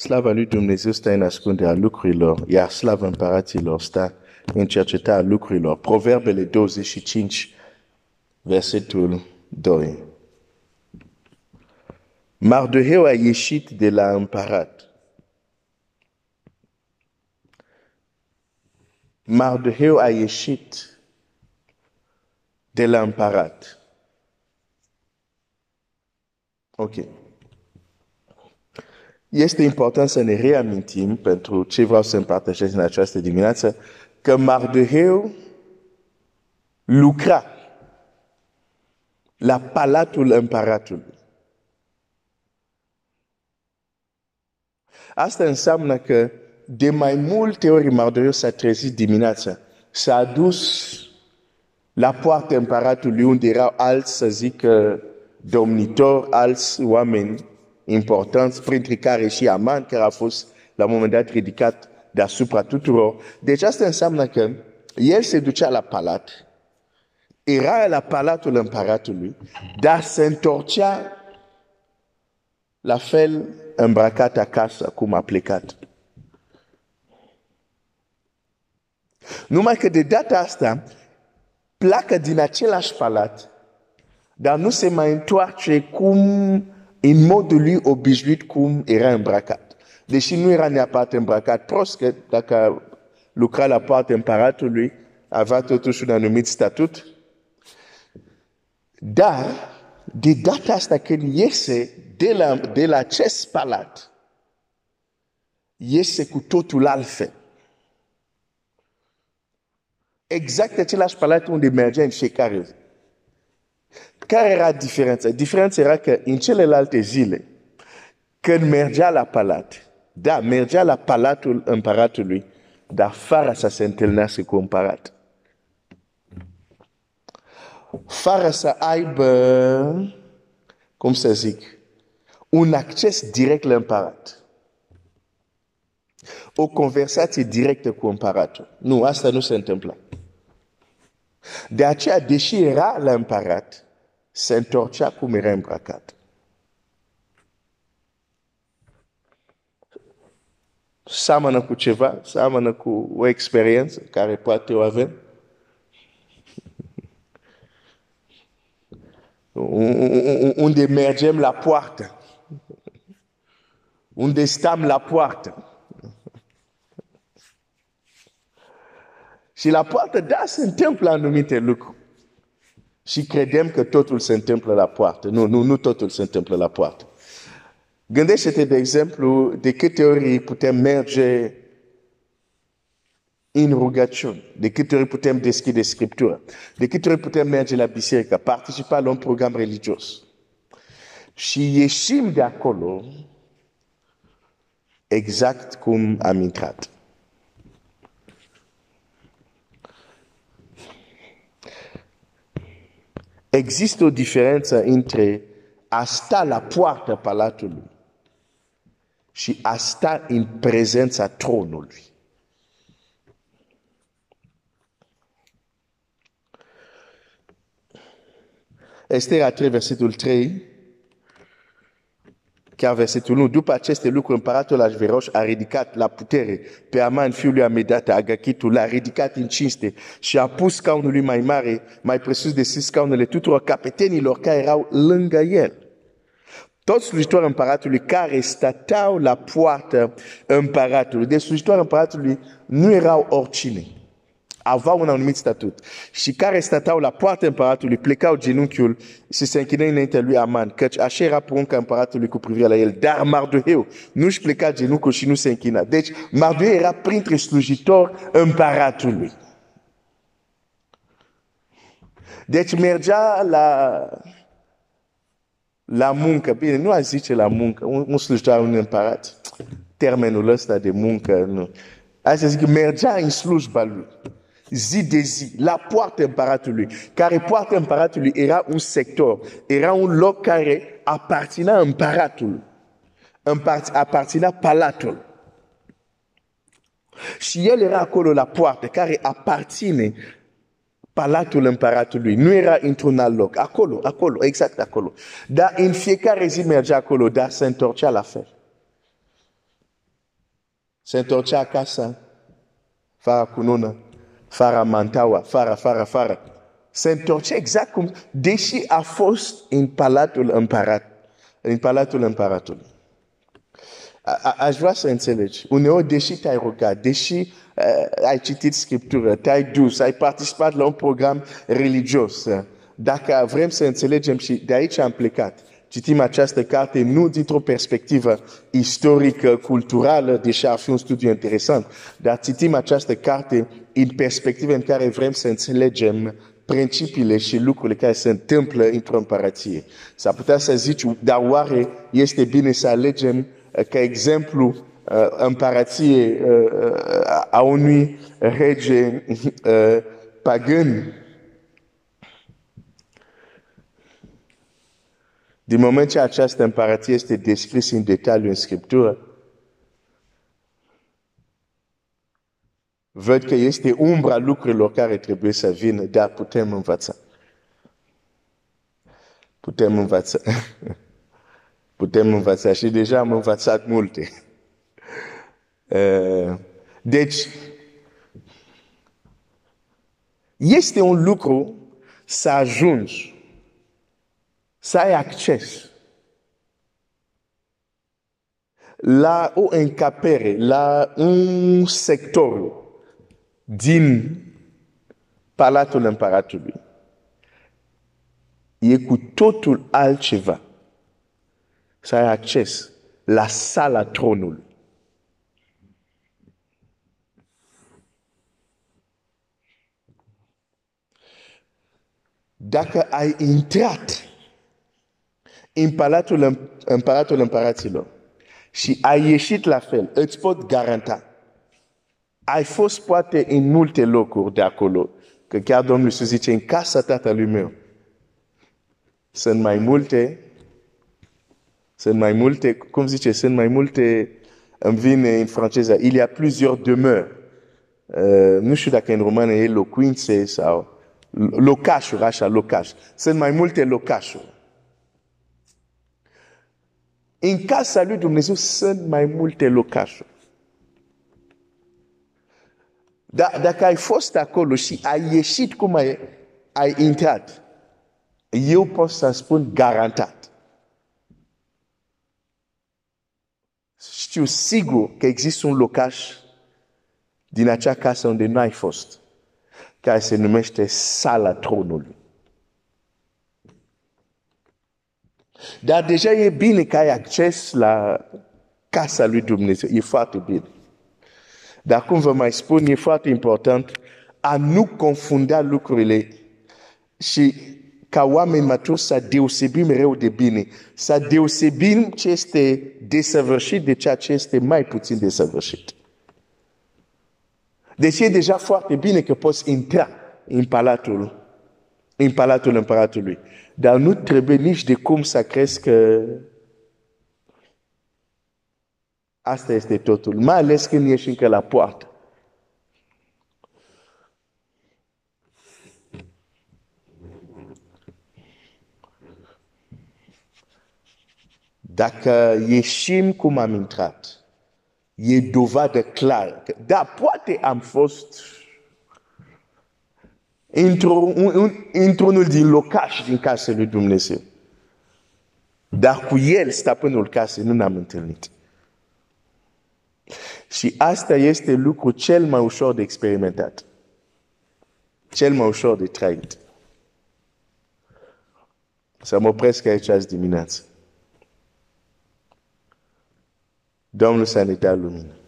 Slava lui Dumnezeu stă în ascunderea lucrurilor, iar slava împăraților stă în cercetarea lucrurilor. Proverbele 25, versetul 2. Mardoheu a ieșit de la împărat. Mardoheu a ieșit de la împărat. Ok. Este important să ne reamintim pentru ce vreau să împărtășesc în această dimineață, că Mardoheu lucra la palatul împăratului. Asta înseamnă că de mai multe ori Mardoheu s-a trezit dimineața, s-a dus la poarta împăratului unde erau alți, să zic, domnitori, alți oameni importanți, printre care și Aman, care a fost la un moment dat ridicat deasupra tuturor. Deci asta înseamnă că el se ducea la palat, era la palatul împăratului, dar se întorcea la fel îmbrăcat acasă cum a plecat. Numai că de data asta pleacă din același palat, dar nu se mai întoarce cum în modul lui obișnuit cum era îmbrăcat. Deși nu era neapărat îmbrăcat prost, că dacă lucra la partea împăratului, avea totuși un anumit statut. Dar, de data asta când iese de la, de la acest palat, iese cu totul altfel. Exact același palat unde mergea în fiecare zi. Care era diferența? Diferența era că în celelalte zile, când mergea la palat, da, mergea la palatul împăratului, dar fără să se întâlnească cu împărat. Fără să aibă, cum să zic, un acces direct la împărat. O conversație directă cu împăratul. Nu, asta nu se întâmplă. De aceea, deși era la împărat, se întorcea cum era îmbrăcat. Seamănă cu ceva, seamănă cu o experiență care poate o avem. Unde mergem la poartă. Unde stăm la poartă. Și la poartă, da, se întâmplă anumite lucruri și credem că totul se întâmplă la poartă. Nu, nu, nu totul se întâmplă la poartă. Gândește-te, de exemplu, de câte ori putem merge în rugăciune, de câte ori putem deschide Scriptura, de câte ori putem merge la biserică, participa la un program religios. Și ieșim de acolo exact cum am intrat. Există o diferență între a sta la poarta palatului și a sta în prezența tronului. Estera 3, versetul 3, Chiar versetul 1, după aceste lucruri, împăratul Așveroș a ridicat la putere pe Aman, fiul lui Amedata, Agachitul, l-a ridicat în cinste și a pus scaunul lui mai mare, mai presus de sis scaunele tuturor capetenilor care erau lângă el. Toți slujitorii împăratului care stăteau la poartă împăratului, de slujitorii împăratului nu erau oricine aveau un anumit statut și care stăteau la poarta împăratului, plecau genunchiul și se închină înaintea lui Aman, căci așa era porunca împăratului cu privire la el. Dar Mardoheu nu-și pleca genunchiul și nu se închina. Deci Mardoheu era printre slujitori împăratului. Deci mergea la, la muncă. Bine, nu a zice la muncă. Un, un slujitor un împărat. Termenul ăsta de muncă, nu. Asta zic, mergea în slujba lui zi de zi, la poarta împăratului, care poarta împăratului era un sector, era un loc care aparținea împăratului, aparținea palatul. Și el era acolo la poartă, care aparține palatul împăratului. Nu era într-un alt loc. Acolo, acolo, exact acolo. Dar în fiecare zi mergea acolo, dar se întorcea la fel. se întorcea acasă, fără cunună, fără mantaua, fără, fără, fără. Se întorcea exact cum, deși a fost în palatul împărat, în palatul împăratului. Aș vrea să înțelegi. Uneori, deși te-ai rugat, deși uh, ai citit Scriptură, te-ai dus, ai participat la un program religios, dacă vrem să înțelegem și de aici am plecat, citim această carte nu dintr-o perspectivă istorică, culturală, deși ar fi un studiu interesant, dar citim această carte în perspectivă în care vrem să înțelegem principiile și lucrurile care se întâmplă într-o împărăție. S-ar putea să zici, dar oare este bine să alegem uh, ca exemplu uh, împărăție uh, a unui rege pagân Din moment ce această împărăție este descris în detaliu în Scriptură, văd că este umbra lucrurilor care trebuie să vină, dar putem învăța. Putem învăța. putem învăța și deja am învățat multe. Uh, deci, este un lucru să ajungi să ai acces la o încapere, la un sector din Palatul Împăratului. E cu totul altceva să ai acces la sala tronului. Dacă ai intrat în palatul împăratul împăraților și ai ieșit la fel, îți pot garanta. Ai fost poate în multe locuri de acolo, că chiar Domnul Iisus zice, în casa tatălui meu, sunt mai multe, sunt mai multe, cum zice, sunt mai multe, îmi vine în franceză, il y a plusieurs demeures. Uh, nu știu dacă în română e locuințe sau locașuri, așa, locaș. Sunt mai multe locașuri. În casa lui Dumnezeu sunt mai multe locașuri. Da, dacă ai fost acolo și ai ieșit cum ai, ai intrat, eu pot să spun garantat. Știu sigur că există un locaș din acea casă unde nu ai fost, care se numește sala tronului. Dar deja e bine că ai acces la casa lui Dumnezeu. E foarte bine. Dar cum vă mai spun, e foarte important a nu confunda lucrurile și ca oameni maturi să deosebim mereu de bine, să deosebim ce este desăvârșit de ceea ce este mai puțin desăvârșit. Deci e deja foarte bine că poți intra în palatul, în palatul împăratului. Dar nu trebuie nici de cum să crezi că asta este totul. Mai ales când ești încă la poartă. Dacă ieșim cum am intrat, e dovadă clară. Da, poate am fost într-unul din locaș din casa lui Dumnezeu. Dar cu el, stăpânul casei, nu ne-am întâlnit. Și asta este lucru cel mai ușor de experimentat. Cel mai ușor de trăit. Să mă opresc aici azi dimineață. Domnul să ne dea lumină.